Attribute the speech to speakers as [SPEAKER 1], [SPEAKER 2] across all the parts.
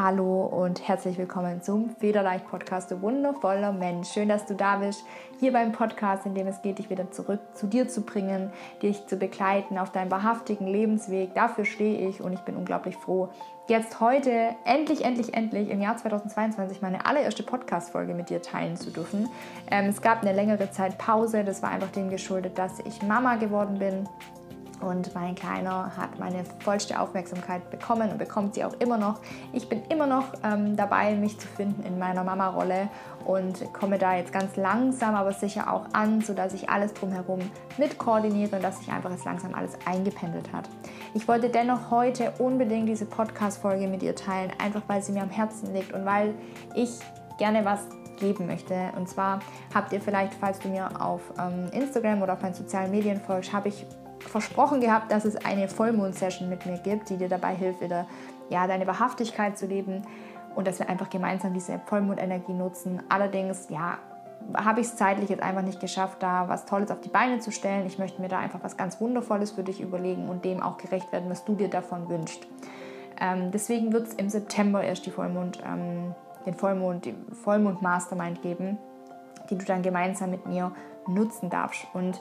[SPEAKER 1] Hallo und herzlich willkommen zum Federleicht Podcast, du wundervoller Mensch. Schön, dass du da bist, hier beim Podcast, in dem es geht, dich wieder zurück zu dir zu bringen, dich zu begleiten auf deinem wahrhaftigen Lebensweg. Dafür stehe ich und ich bin unglaublich froh, jetzt heute endlich, endlich, endlich im Jahr 2022 meine allererste Podcast-Folge mit dir teilen zu dürfen. Ähm, es gab eine längere Zeit Pause, das war einfach dem geschuldet, dass ich Mama geworden bin und mein Kleiner hat meine vollste Aufmerksamkeit bekommen und bekommt sie auch immer noch. Ich bin immer noch ähm, dabei, mich zu finden in meiner Mama-Rolle und komme da jetzt ganz langsam, aber sicher auch an, sodass ich alles drumherum mit koordiniere und dass sich einfach jetzt langsam alles eingependelt hat. Ich wollte dennoch heute unbedingt diese Podcast-Folge mit ihr teilen, einfach weil sie mir am Herzen liegt und weil ich gerne was geben möchte. Und zwar habt ihr vielleicht, falls du mir auf ähm, Instagram oder auf meinen sozialen Medien folgst, habe ich versprochen gehabt, dass es eine Vollmond-Session mit mir gibt, die dir dabei hilft, wieder ja, deine Wahrhaftigkeit zu leben und dass wir einfach gemeinsam diese Vollmondenergie nutzen. Allerdings, ja, habe ich es zeitlich jetzt einfach nicht geschafft, da was Tolles auf die Beine zu stellen. Ich möchte mir da einfach was ganz Wundervolles für dich überlegen und dem auch gerecht werden, was du dir davon wünschst. Ähm, deswegen wird es im September erst die Vollmond, ähm, den Vollmond, die Vollmond Mastermind geben, die du dann gemeinsam mit mir nutzen darfst. Und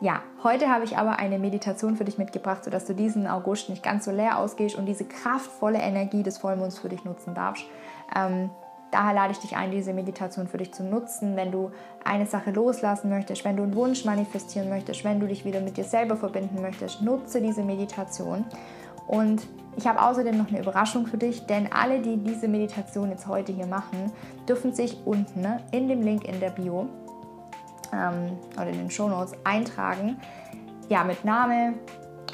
[SPEAKER 1] ja, heute habe ich aber eine Meditation für dich mitgebracht, sodass du diesen August nicht ganz so leer ausgehst und diese kraftvolle Energie des Vollmonds für dich nutzen darfst. Ähm, daher lade ich dich ein, diese Meditation für dich zu nutzen, wenn du eine Sache loslassen möchtest, wenn du einen Wunsch manifestieren möchtest, wenn du dich wieder mit dir selber verbinden möchtest, nutze diese Meditation. Und ich habe außerdem noch eine Überraschung für dich, denn alle, die diese Meditation jetzt heute hier machen, dürfen sich unten ne, in dem Link in der Bio ähm, oder in den Shownotes eintragen. Ja, mit Name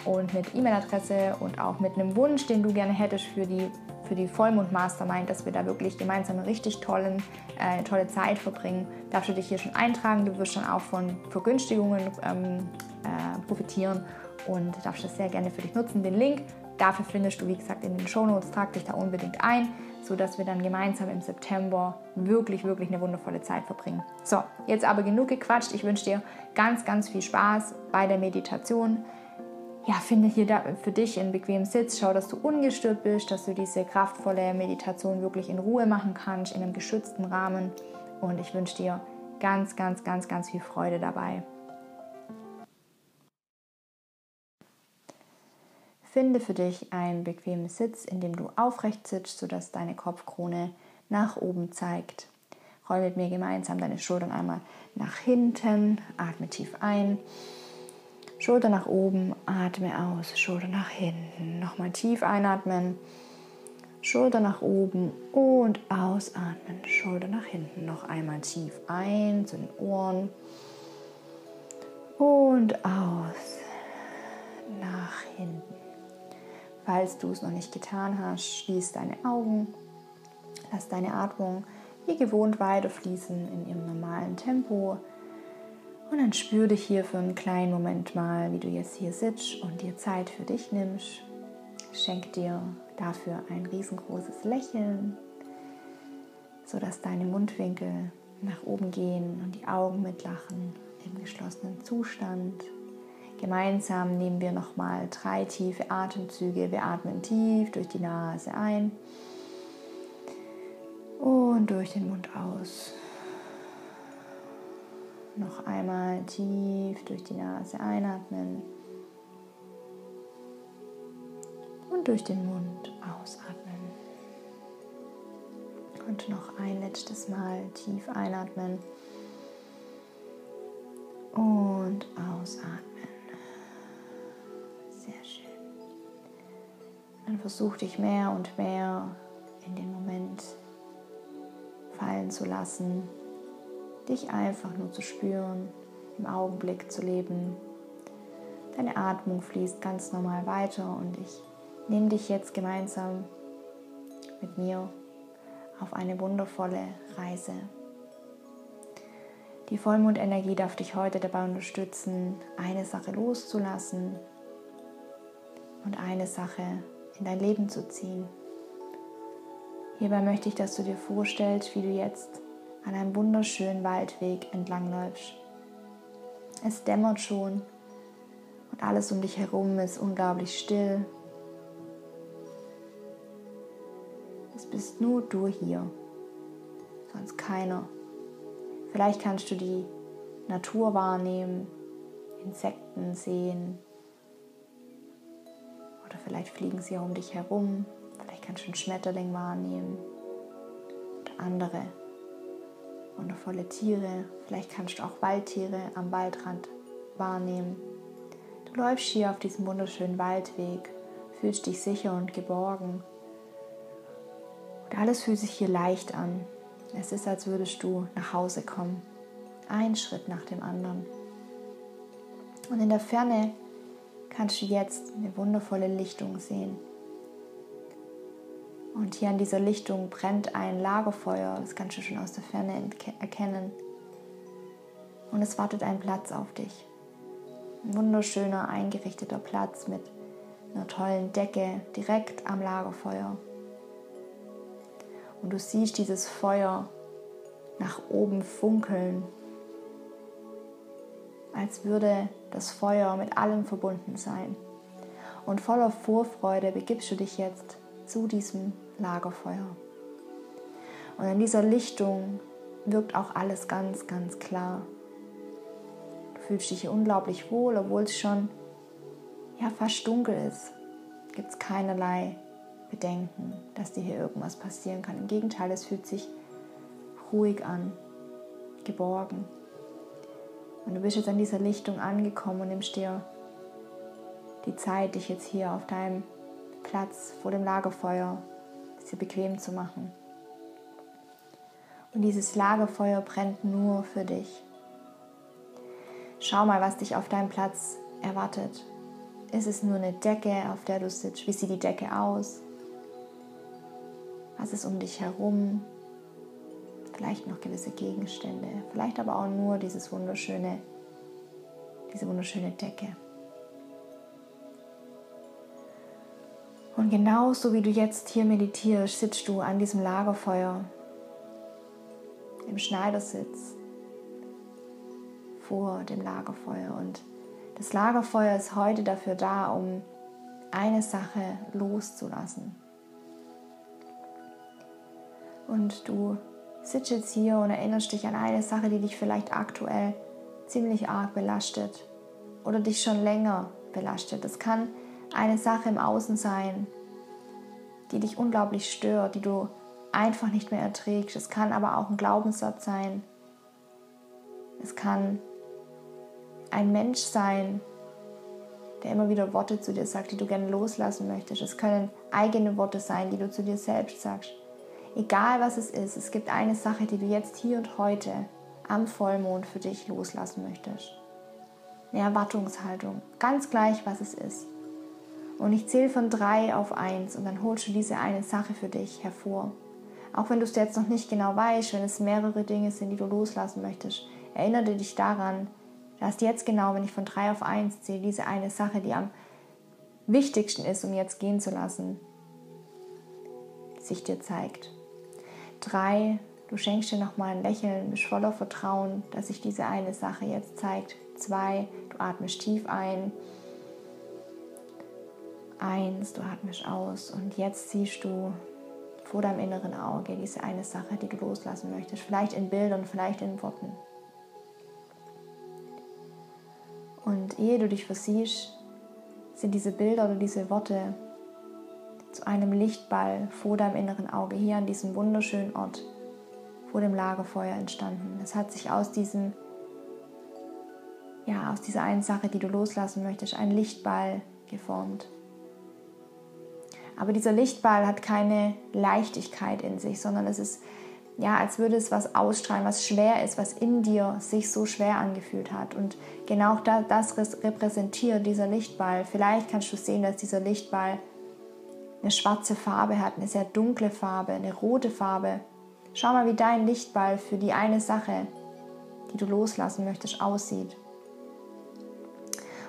[SPEAKER 1] und mit E-Mail-Adresse und auch mit einem Wunsch, den du gerne hättest für die, für die Vollmond Mastermind, dass wir da wirklich gemeinsam eine richtig tollen, äh, tolle Zeit verbringen. Darfst du dich hier schon eintragen. Du wirst schon auch von Vergünstigungen ähm, äh, profitieren und darfst das sehr gerne für dich nutzen. Den Link dafür findest du, wie gesagt, in den Shownotes. Trag dich da unbedingt ein sodass wir dann gemeinsam im September wirklich, wirklich eine wundervolle Zeit verbringen. So, jetzt aber genug gequatscht. Ich wünsche dir ganz, ganz viel Spaß bei der Meditation. Ja, finde hier für dich einen bequemen Sitz. Schau, dass du ungestört bist, dass du diese kraftvolle Meditation wirklich in Ruhe machen kannst, in einem geschützten Rahmen. Und ich wünsche dir ganz, ganz, ganz, ganz viel Freude dabei. Finde für dich einen bequemen Sitz, in dem du aufrecht sitzt, sodass deine Kopfkrone nach oben zeigt. Roll mit mir gemeinsam deine Schultern einmal nach hinten, atme tief ein, Schulter nach oben, atme aus, Schulter nach hinten. Nochmal tief einatmen, Schulter nach oben und ausatmen, Schulter nach hinten. Noch einmal tief ein zu den Ohren und aus nach hinten. Falls du es noch nicht getan hast, schließ deine Augen, lass deine Atmung wie gewohnt weiterfließen in ihrem normalen Tempo und dann spür dich hier für einen kleinen Moment mal, wie du jetzt hier sitzt und dir Zeit für dich nimmst. Schenk dir dafür ein riesengroßes Lächeln, sodass deine Mundwinkel nach oben gehen und die Augen mitlachen im geschlossenen Zustand. Gemeinsam nehmen wir nochmal drei tiefe Atemzüge. Wir atmen tief durch die Nase ein und durch den Mund aus. Noch einmal tief durch die Nase einatmen und durch den Mund ausatmen. Und noch ein letztes Mal tief einatmen und ausatmen. Versuch dich mehr und mehr in den Moment fallen zu lassen, dich einfach nur zu spüren, im Augenblick zu leben. Deine Atmung fließt ganz normal weiter und ich nehme dich jetzt gemeinsam mit mir auf eine wundervolle Reise. Die Vollmondenergie darf dich heute dabei unterstützen, eine Sache loszulassen und eine Sache in dein Leben zu ziehen. Hierbei möchte ich, dass du dir vorstellst, wie du jetzt an einem wunderschönen Waldweg entlangläufst. Es dämmert schon und alles um dich herum ist unglaublich still. Es bist nur du hier, sonst keiner. Vielleicht kannst du die Natur wahrnehmen, Insekten sehen. Oder vielleicht fliegen sie um dich herum. Vielleicht kannst du einen Schmetterling wahrnehmen. Oder andere wundervolle Tiere. Vielleicht kannst du auch Waldtiere am Waldrand wahrnehmen. Du läufst hier auf diesem wunderschönen Waldweg, fühlst dich sicher und geborgen. Und alles fühlt sich hier leicht an. Es ist, als würdest du nach Hause kommen. Ein Schritt nach dem anderen. Und in der Ferne kannst du jetzt eine wundervolle Lichtung sehen. Und hier an dieser Lichtung brennt ein Lagerfeuer, das kannst du schon aus der Ferne erkennen. Und es wartet ein Platz auf dich. Ein wunderschöner, eingerichteter Platz mit einer tollen Decke direkt am Lagerfeuer. Und du siehst dieses Feuer nach oben funkeln, als würde das Feuer mit allem verbunden sein. Und voller Vorfreude begibst du dich jetzt zu diesem Lagerfeuer. Und in dieser Lichtung wirkt auch alles ganz, ganz klar. Du fühlst dich hier unglaublich wohl, obwohl es schon ja, fast dunkel ist. Gibt es keinerlei Bedenken, dass dir hier irgendwas passieren kann. Im Gegenteil, es fühlt sich ruhig an, geborgen. Und du bist jetzt an dieser Lichtung angekommen und nimmst dir die Zeit, dich jetzt hier auf deinem Platz vor dem Lagerfeuer dir bequem zu machen. Und dieses Lagerfeuer brennt nur für dich. Schau mal, was dich auf deinem Platz erwartet. Ist es nur eine Decke, auf der du sitzt? Wie sieht die Decke aus? Was ist um dich herum? Vielleicht noch gewisse Gegenstände, vielleicht aber auch nur dieses wunderschöne, diese wunderschöne Decke. Und genauso wie du jetzt hier meditierst, sitzt du an diesem Lagerfeuer im Schneidersitz vor dem Lagerfeuer. Und das Lagerfeuer ist heute dafür da, um eine Sache loszulassen. Und du sitzt jetzt hier und erinnerst dich an eine Sache, die dich vielleicht aktuell ziemlich arg belastet oder dich schon länger belastet. Das kann eine Sache im Außen sein, die dich unglaublich stört, die du einfach nicht mehr erträgst. Es kann aber auch ein Glaubenssatz sein. Es kann ein Mensch sein, der immer wieder Worte zu dir sagt, die du gerne loslassen möchtest. Es können eigene Worte sein, die du zu dir selbst sagst. Egal was es ist, es gibt eine Sache, die du jetzt hier und heute am Vollmond für dich loslassen möchtest. Eine Erwartungshaltung, ganz gleich was es ist. Und ich zähle von drei auf eins und dann holst du diese eine Sache für dich hervor. Auch wenn du es jetzt noch nicht genau weißt, wenn es mehrere Dinge sind, die du loslassen möchtest, erinnere dich daran, dass jetzt genau, wenn ich von drei auf eins zähle, diese eine Sache, die am wichtigsten ist, um jetzt gehen zu lassen, sich dir zeigt. Drei, du schenkst dir nochmal ein Lächeln, bist voller Vertrauen, dass sich diese eine Sache jetzt zeigt. Zwei, du atmest tief ein eins, du atmest aus und jetzt siehst du vor deinem inneren Auge diese eine Sache, die du loslassen möchtest. Vielleicht in Bildern, vielleicht in Worten. Und ehe du dich versiehst, sind diese Bilder oder diese Worte zu einem Lichtball vor deinem inneren Auge hier an diesem wunderschönen Ort vor dem Lagerfeuer entstanden. Es hat sich aus diesem ja, aus dieser einen Sache, die du loslassen möchtest, ein Lichtball geformt. Aber dieser Lichtball hat keine Leichtigkeit in sich, sondern es ist ja, als würde es was ausstrahlen, was schwer ist, was in dir sich so schwer angefühlt hat. Und genau das repräsentiert dieser Lichtball. Vielleicht kannst du sehen, dass dieser Lichtball eine schwarze Farbe hat, eine sehr dunkle Farbe, eine rote Farbe. Schau mal, wie dein Lichtball für die eine Sache, die du loslassen möchtest, aussieht.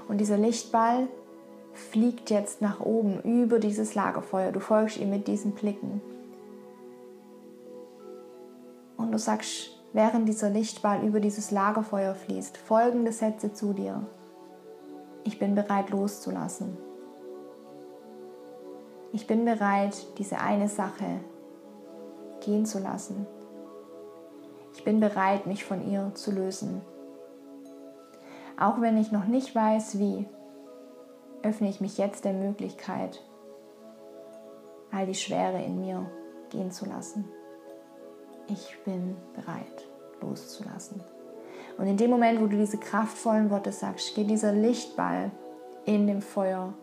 [SPEAKER 1] Und dieser Lichtball fliegt jetzt nach oben über dieses Lagerfeuer. Du folgst ihm mit diesen Blicken. Und du sagst, während dieser Lichtball über dieses Lagerfeuer fließt, folgende Sätze zu dir. Ich bin bereit loszulassen. Ich bin bereit, diese eine Sache gehen zu lassen. Ich bin bereit, mich von ihr zu lösen. Auch wenn ich noch nicht weiß, wie, öffne ich mich jetzt der Möglichkeit, all die Schwere in mir gehen zu lassen. Ich bin bereit, loszulassen. Und in dem Moment, wo du diese kraftvollen Worte sagst, geht dieser Lichtball in dem Feuer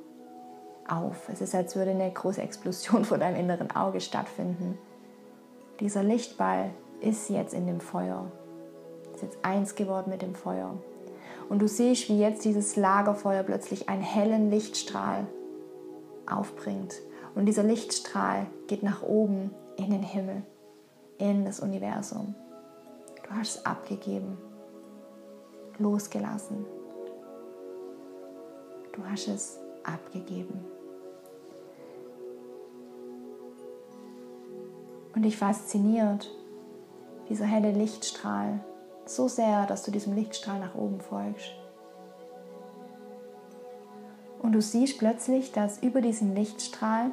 [SPEAKER 1] auf. Es ist, als würde eine große Explosion vor deinem inneren Auge stattfinden. Dieser Lichtball ist jetzt in dem Feuer. Ist jetzt eins geworden mit dem Feuer. Und du siehst, wie jetzt dieses Lagerfeuer plötzlich einen hellen Lichtstrahl aufbringt. Und dieser Lichtstrahl geht nach oben in den Himmel, in das Universum. Du hast es abgegeben, losgelassen. Du hast es abgegeben. Und dich fasziniert dieser helle Lichtstrahl so sehr, dass du diesem Lichtstrahl nach oben folgst. Und du siehst plötzlich, dass über diesen Lichtstrahl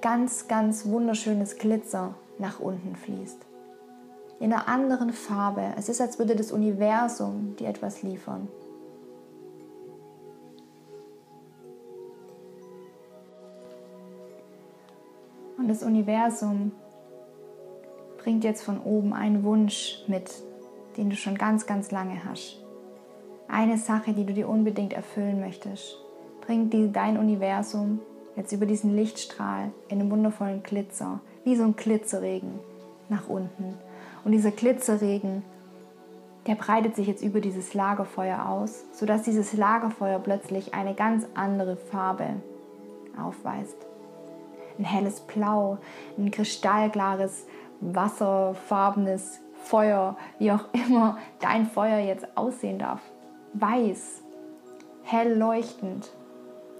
[SPEAKER 1] ganz, ganz wunderschönes Glitzer nach unten fließt. In einer anderen Farbe. Es ist, als würde das Universum dir etwas liefern. Das Universum bringt jetzt von oben einen Wunsch mit, den du schon ganz, ganz lange hast. Eine Sache, die du dir unbedingt erfüllen möchtest, bringt die, dein Universum jetzt über diesen Lichtstrahl in einem wundervollen Glitzer, wie so ein Glitzerregen nach unten. Und dieser Glitzerregen, der breitet sich jetzt über dieses Lagerfeuer aus, sodass dieses Lagerfeuer plötzlich eine ganz andere Farbe aufweist ein helles Blau, ein kristallklares, wasserfarbenes Feuer, wie auch immer dein Feuer jetzt aussehen darf. Weiß, hell leuchtend,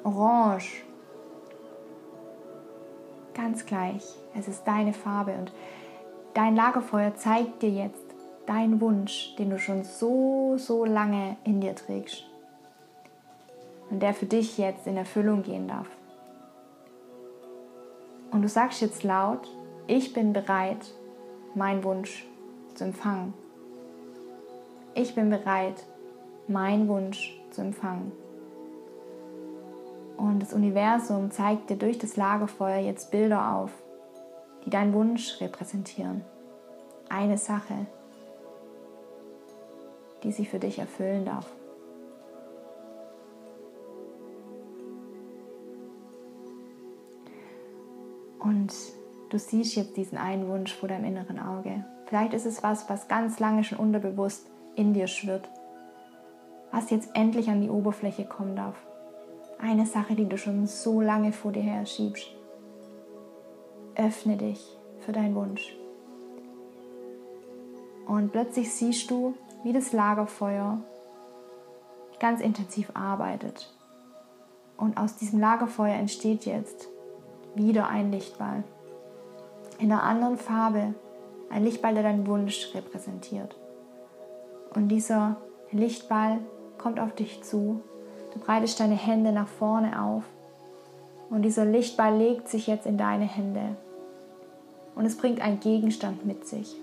[SPEAKER 1] orange. Ganz gleich, es ist deine Farbe und dein Lagerfeuer zeigt dir jetzt deinen Wunsch, den du schon so, so lange in dir trägst und der für dich jetzt in Erfüllung gehen darf. Und du sagst jetzt laut, ich bin bereit, meinen Wunsch zu empfangen. Ich bin bereit, meinen Wunsch zu empfangen. Und das Universum zeigt dir durch das Lagerfeuer jetzt Bilder auf, die deinen Wunsch repräsentieren. Eine Sache, die sich für dich erfüllen darf. Und du siehst jetzt diesen einen Wunsch vor deinem inneren Auge. Vielleicht ist es was, was ganz lange schon unterbewusst in dir schwirrt, was jetzt endlich an die Oberfläche kommen darf. Eine Sache, die du schon so lange vor dir her schiebst. Öffne dich für deinen Wunsch. Und plötzlich siehst du, wie das Lagerfeuer ganz intensiv arbeitet. Und aus diesem Lagerfeuer entsteht jetzt wieder ein Lichtball. In einer anderen Farbe. Ein Lichtball, der deinen Wunsch repräsentiert. Und dieser Lichtball kommt auf dich zu. Du breitest deine Hände nach vorne auf. Und dieser Lichtball legt sich jetzt in deine Hände. Und es bringt einen Gegenstand mit sich.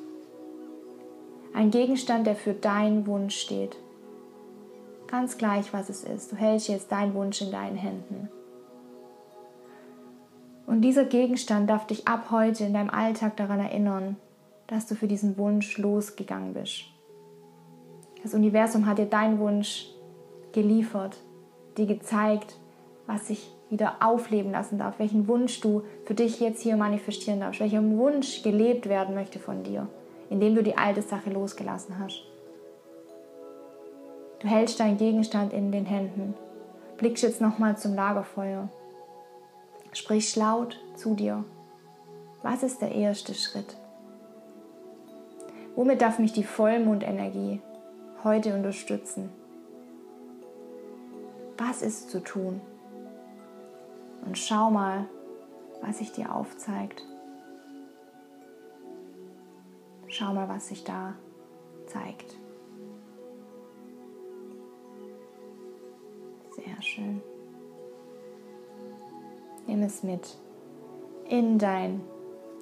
[SPEAKER 1] Ein Gegenstand, der für deinen Wunsch steht. Ganz gleich, was es ist. Du hältst jetzt deinen Wunsch in deinen Händen. Und dieser Gegenstand darf dich ab heute in deinem Alltag daran erinnern, dass du für diesen Wunsch losgegangen bist. Das Universum hat dir deinen Wunsch geliefert, dir gezeigt, was sich wieder aufleben lassen darf, welchen Wunsch du für dich jetzt hier manifestieren darfst, welcher Wunsch gelebt werden möchte von dir, indem du die alte Sache losgelassen hast. Du hältst deinen Gegenstand in den Händen, blickst jetzt nochmal zum Lagerfeuer Sprich laut zu dir. Was ist der erste Schritt? Womit darf mich die Vollmondenergie heute unterstützen? Was ist zu tun? Und schau mal, was sich dir aufzeigt. Schau mal, was sich da zeigt. Sehr schön. Nimm es mit in dein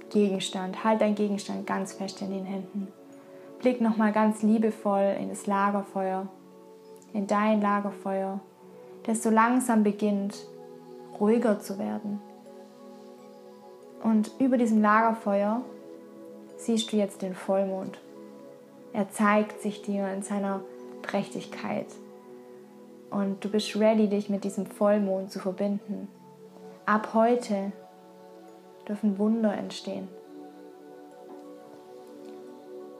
[SPEAKER 1] Gegenstand. Halt deinen Gegenstand ganz fest in den Händen. Blick nochmal ganz liebevoll in das Lagerfeuer, in dein Lagerfeuer, das so langsam beginnt, ruhiger zu werden. Und über diesem Lagerfeuer siehst du jetzt den Vollmond. Er zeigt sich dir in seiner Prächtigkeit. Und du bist ready, dich mit diesem Vollmond zu verbinden. Ab heute dürfen Wunder entstehen.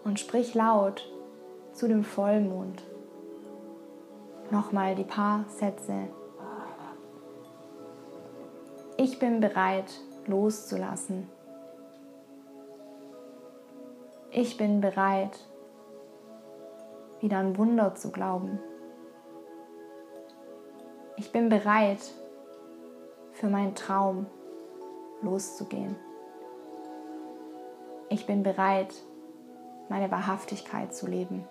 [SPEAKER 1] Und sprich laut zu dem Vollmond. Nochmal die paar Sätze. Ich bin bereit loszulassen. Ich bin bereit, wieder an Wunder zu glauben. Ich bin bereit, für meinen Traum loszugehen. Ich bin bereit, meine Wahrhaftigkeit zu leben.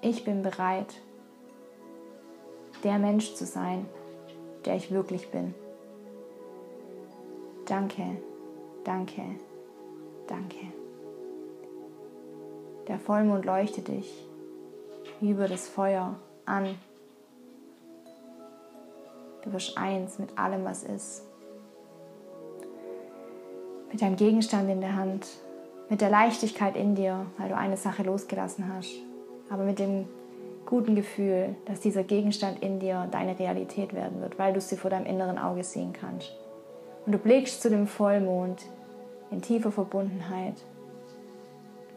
[SPEAKER 1] Ich bin bereit, der Mensch zu sein, der ich wirklich bin. Danke, danke, danke. Der Vollmond leuchtet dich über das Feuer an. Du wirst eins mit allem, was ist. Mit deinem Gegenstand in der Hand, mit der Leichtigkeit in dir, weil du eine Sache losgelassen hast, aber mit dem guten Gefühl, dass dieser Gegenstand in dir deine Realität werden wird, weil du sie vor deinem inneren Auge sehen kannst. Und du blickst zu dem Vollmond in tiefer Verbundenheit,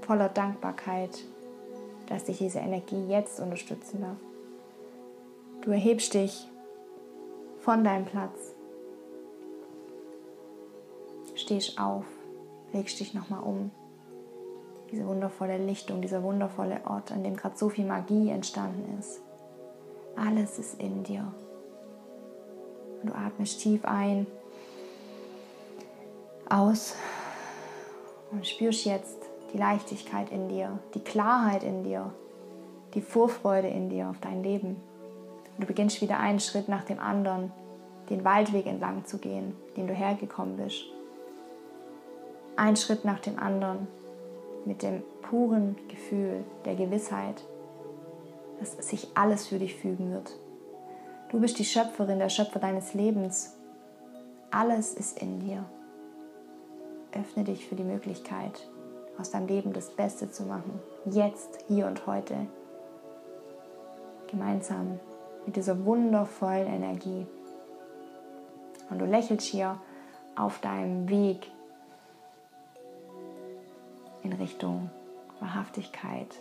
[SPEAKER 1] voller Dankbarkeit, dass dich diese Energie jetzt unterstützen darf. Du erhebst dich von deinem Platz, stehst auf, legst dich nochmal um. Diese wundervolle Lichtung, dieser wundervolle Ort, an dem gerade so viel Magie entstanden ist. Alles ist in dir. Und du atmest tief ein aus und spürst jetzt die Leichtigkeit in dir, die Klarheit in dir, die Vorfreude in dir auf dein Leben. Und du beginnst wieder einen Schritt nach dem anderen den Waldweg entlang zu gehen, den du hergekommen bist. Ein Schritt nach dem anderen mit dem puren Gefühl der Gewissheit, dass sich alles für dich fügen wird. Du bist die Schöpferin, der Schöpfer deines Lebens. Alles ist in dir öffne dich für die Möglichkeit, aus deinem Leben das Beste zu machen. Jetzt, hier und heute. Gemeinsam mit dieser wundervollen Energie. Und du lächelst hier auf deinem Weg in Richtung Wahrhaftigkeit.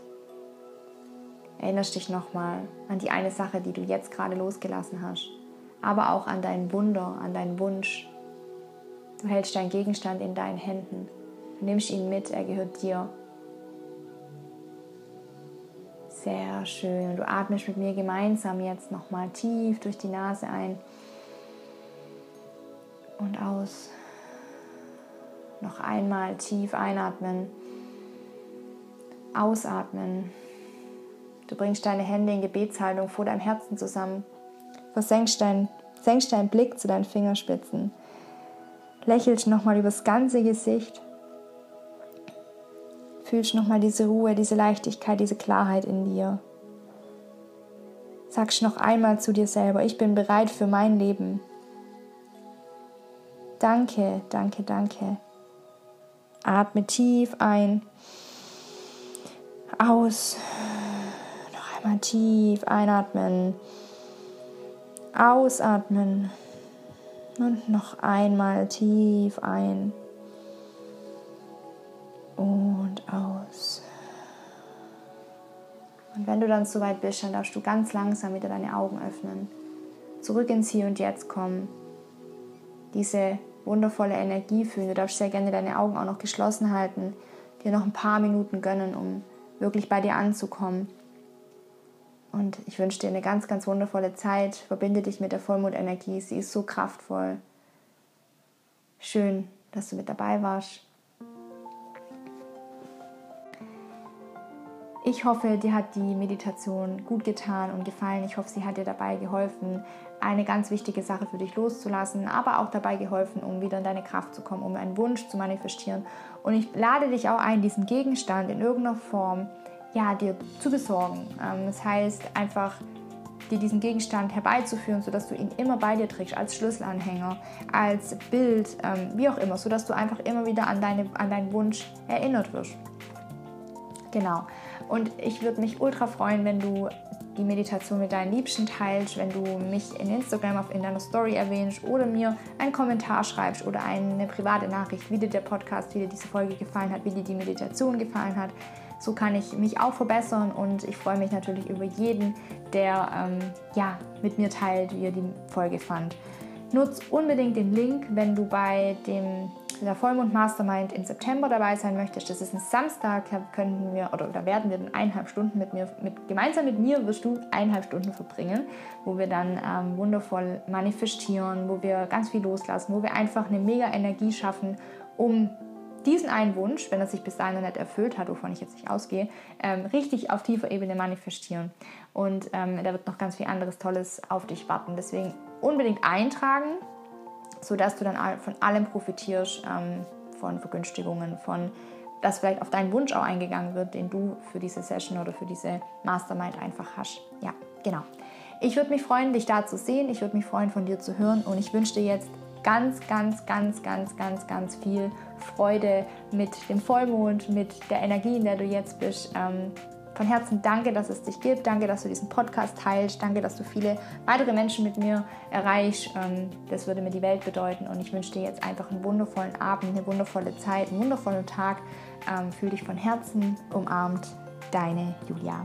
[SPEAKER 1] Erinnerst dich nochmal an die eine Sache, die du jetzt gerade losgelassen hast, aber auch an dein Wunder, an deinen Wunsch, Du hältst deinen Gegenstand in deinen Händen. Du nimmst ihn mit, er gehört dir. Sehr schön. Du atmest mit mir gemeinsam jetzt nochmal tief durch die Nase ein und aus. Noch einmal tief einatmen. Ausatmen. Du bringst deine Hände in Gebetshaltung vor deinem Herzen zusammen. Versenkst deinen, senkst deinen Blick zu deinen Fingerspitzen lächelst nochmal übers ganze Gesicht. Fühlst nochmal diese Ruhe, diese Leichtigkeit, diese Klarheit in dir. Sagst noch einmal zu dir selber, ich bin bereit für mein Leben. Danke, danke, danke. Atme tief ein. Aus. Noch einmal tief einatmen. Ausatmen. Und noch einmal tief ein und aus. Und wenn du dann soweit bist, dann darfst du ganz langsam wieder deine Augen öffnen. Zurück ins Hier und Jetzt kommen. Diese wundervolle Energie fühlen. Du darfst sehr gerne deine Augen auch noch geschlossen halten. Dir noch ein paar Minuten gönnen, um wirklich bei dir anzukommen. Und ich wünsche dir eine ganz, ganz wundervolle Zeit. Verbinde dich mit der Vollmondenergie. Sie ist so kraftvoll. Schön, dass du mit dabei warst. Ich hoffe, dir hat die Meditation gut getan und gefallen. Ich hoffe, sie hat dir dabei geholfen, eine ganz wichtige Sache für dich loszulassen, aber auch dabei geholfen, um wieder in deine Kraft zu kommen, um einen Wunsch zu manifestieren. Und ich lade dich auch ein, diesen Gegenstand in irgendeiner Form ja, dir zu besorgen. Ähm, das heißt, einfach dir diesen Gegenstand herbeizuführen, sodass du ihn immer bei dir trägst, als Schlüsselanhänger, als Bild, ähm, wie auch immer, sodass du einfach immer wieder an, deine, an deinen Wunsch erinnert wirst. Genau. Und ich würde mich ultra freuen, wenn du die Meditation mit deinen Liebsten teilst, wenn du mich in Instagram auf in deiner Story erwähnst oder mir einen Kommentar schreibst oder eine private Nachricht, wie dir der Podcast, wie dir diese Folge gefallen hat, wie dir die Meditation gefallen hat. So kann ich mich auch verbessern und ich freue mich natürlich über jeden, der ähm, ja, mit mir teilt, wie er die Folge fand. Nutz unbedingt den Link, wenn du bei dem der Vollmond Mastermind im September dabei sein möchtest. Das ist ein Samstag, da können wir oder da werden wir dann eineinhalb Stunden mit mir, mit, gemeinsam mit mir wirst du eineinhalb Stunden verbringen, wo wir dann ähm, wundervoll manifestieren, wo wir ganz viel loslassen, wo wir einfach eine mega Energie schaffen, um diesen einen Wunsch, wenn er sich bis dahin noch nicht erfüllt hat, wovon ich jetzt nicht ausgehe, ähm, richtig auf tiefer Ebene manifestieren. Und ähm, da wird noch ganz viel anderes Tolles auf dich warten. Deswegen unbedingt eintragen, sodass du dann von allem profitierst, ähm, von Vergünstigungen, von dass vielleicht auf deinen Wunsch auch eingegangen wird, den du für diese Session oder für diese Mastermind einfach hast. Ja, genau. Ich würde mich freuen, dich da zu sehen. Ich würde mich freuen, von dir zu hören. Und ich wünsche dir jetzt ganz, ganz, ganz, ganz, ganz, ganz viel Freude mit dem Vollmond, mit der Energie, in der du jetzt bist. Ähm, von Herzen danke, dass es dich gibt. Danke, dass du diesen Podcast teilst. Danke, dass du viele weitere Menschen mit mir erreichst. Ähm, das würde mir die Welt bedeuten. Und ich wünsche dir jetzt einfach einen wundervollen Abend, eine wundervolle Zeit, einen wundervollen Tag. Ähm, fühl dich von Herzen umarmt. Deine Julia.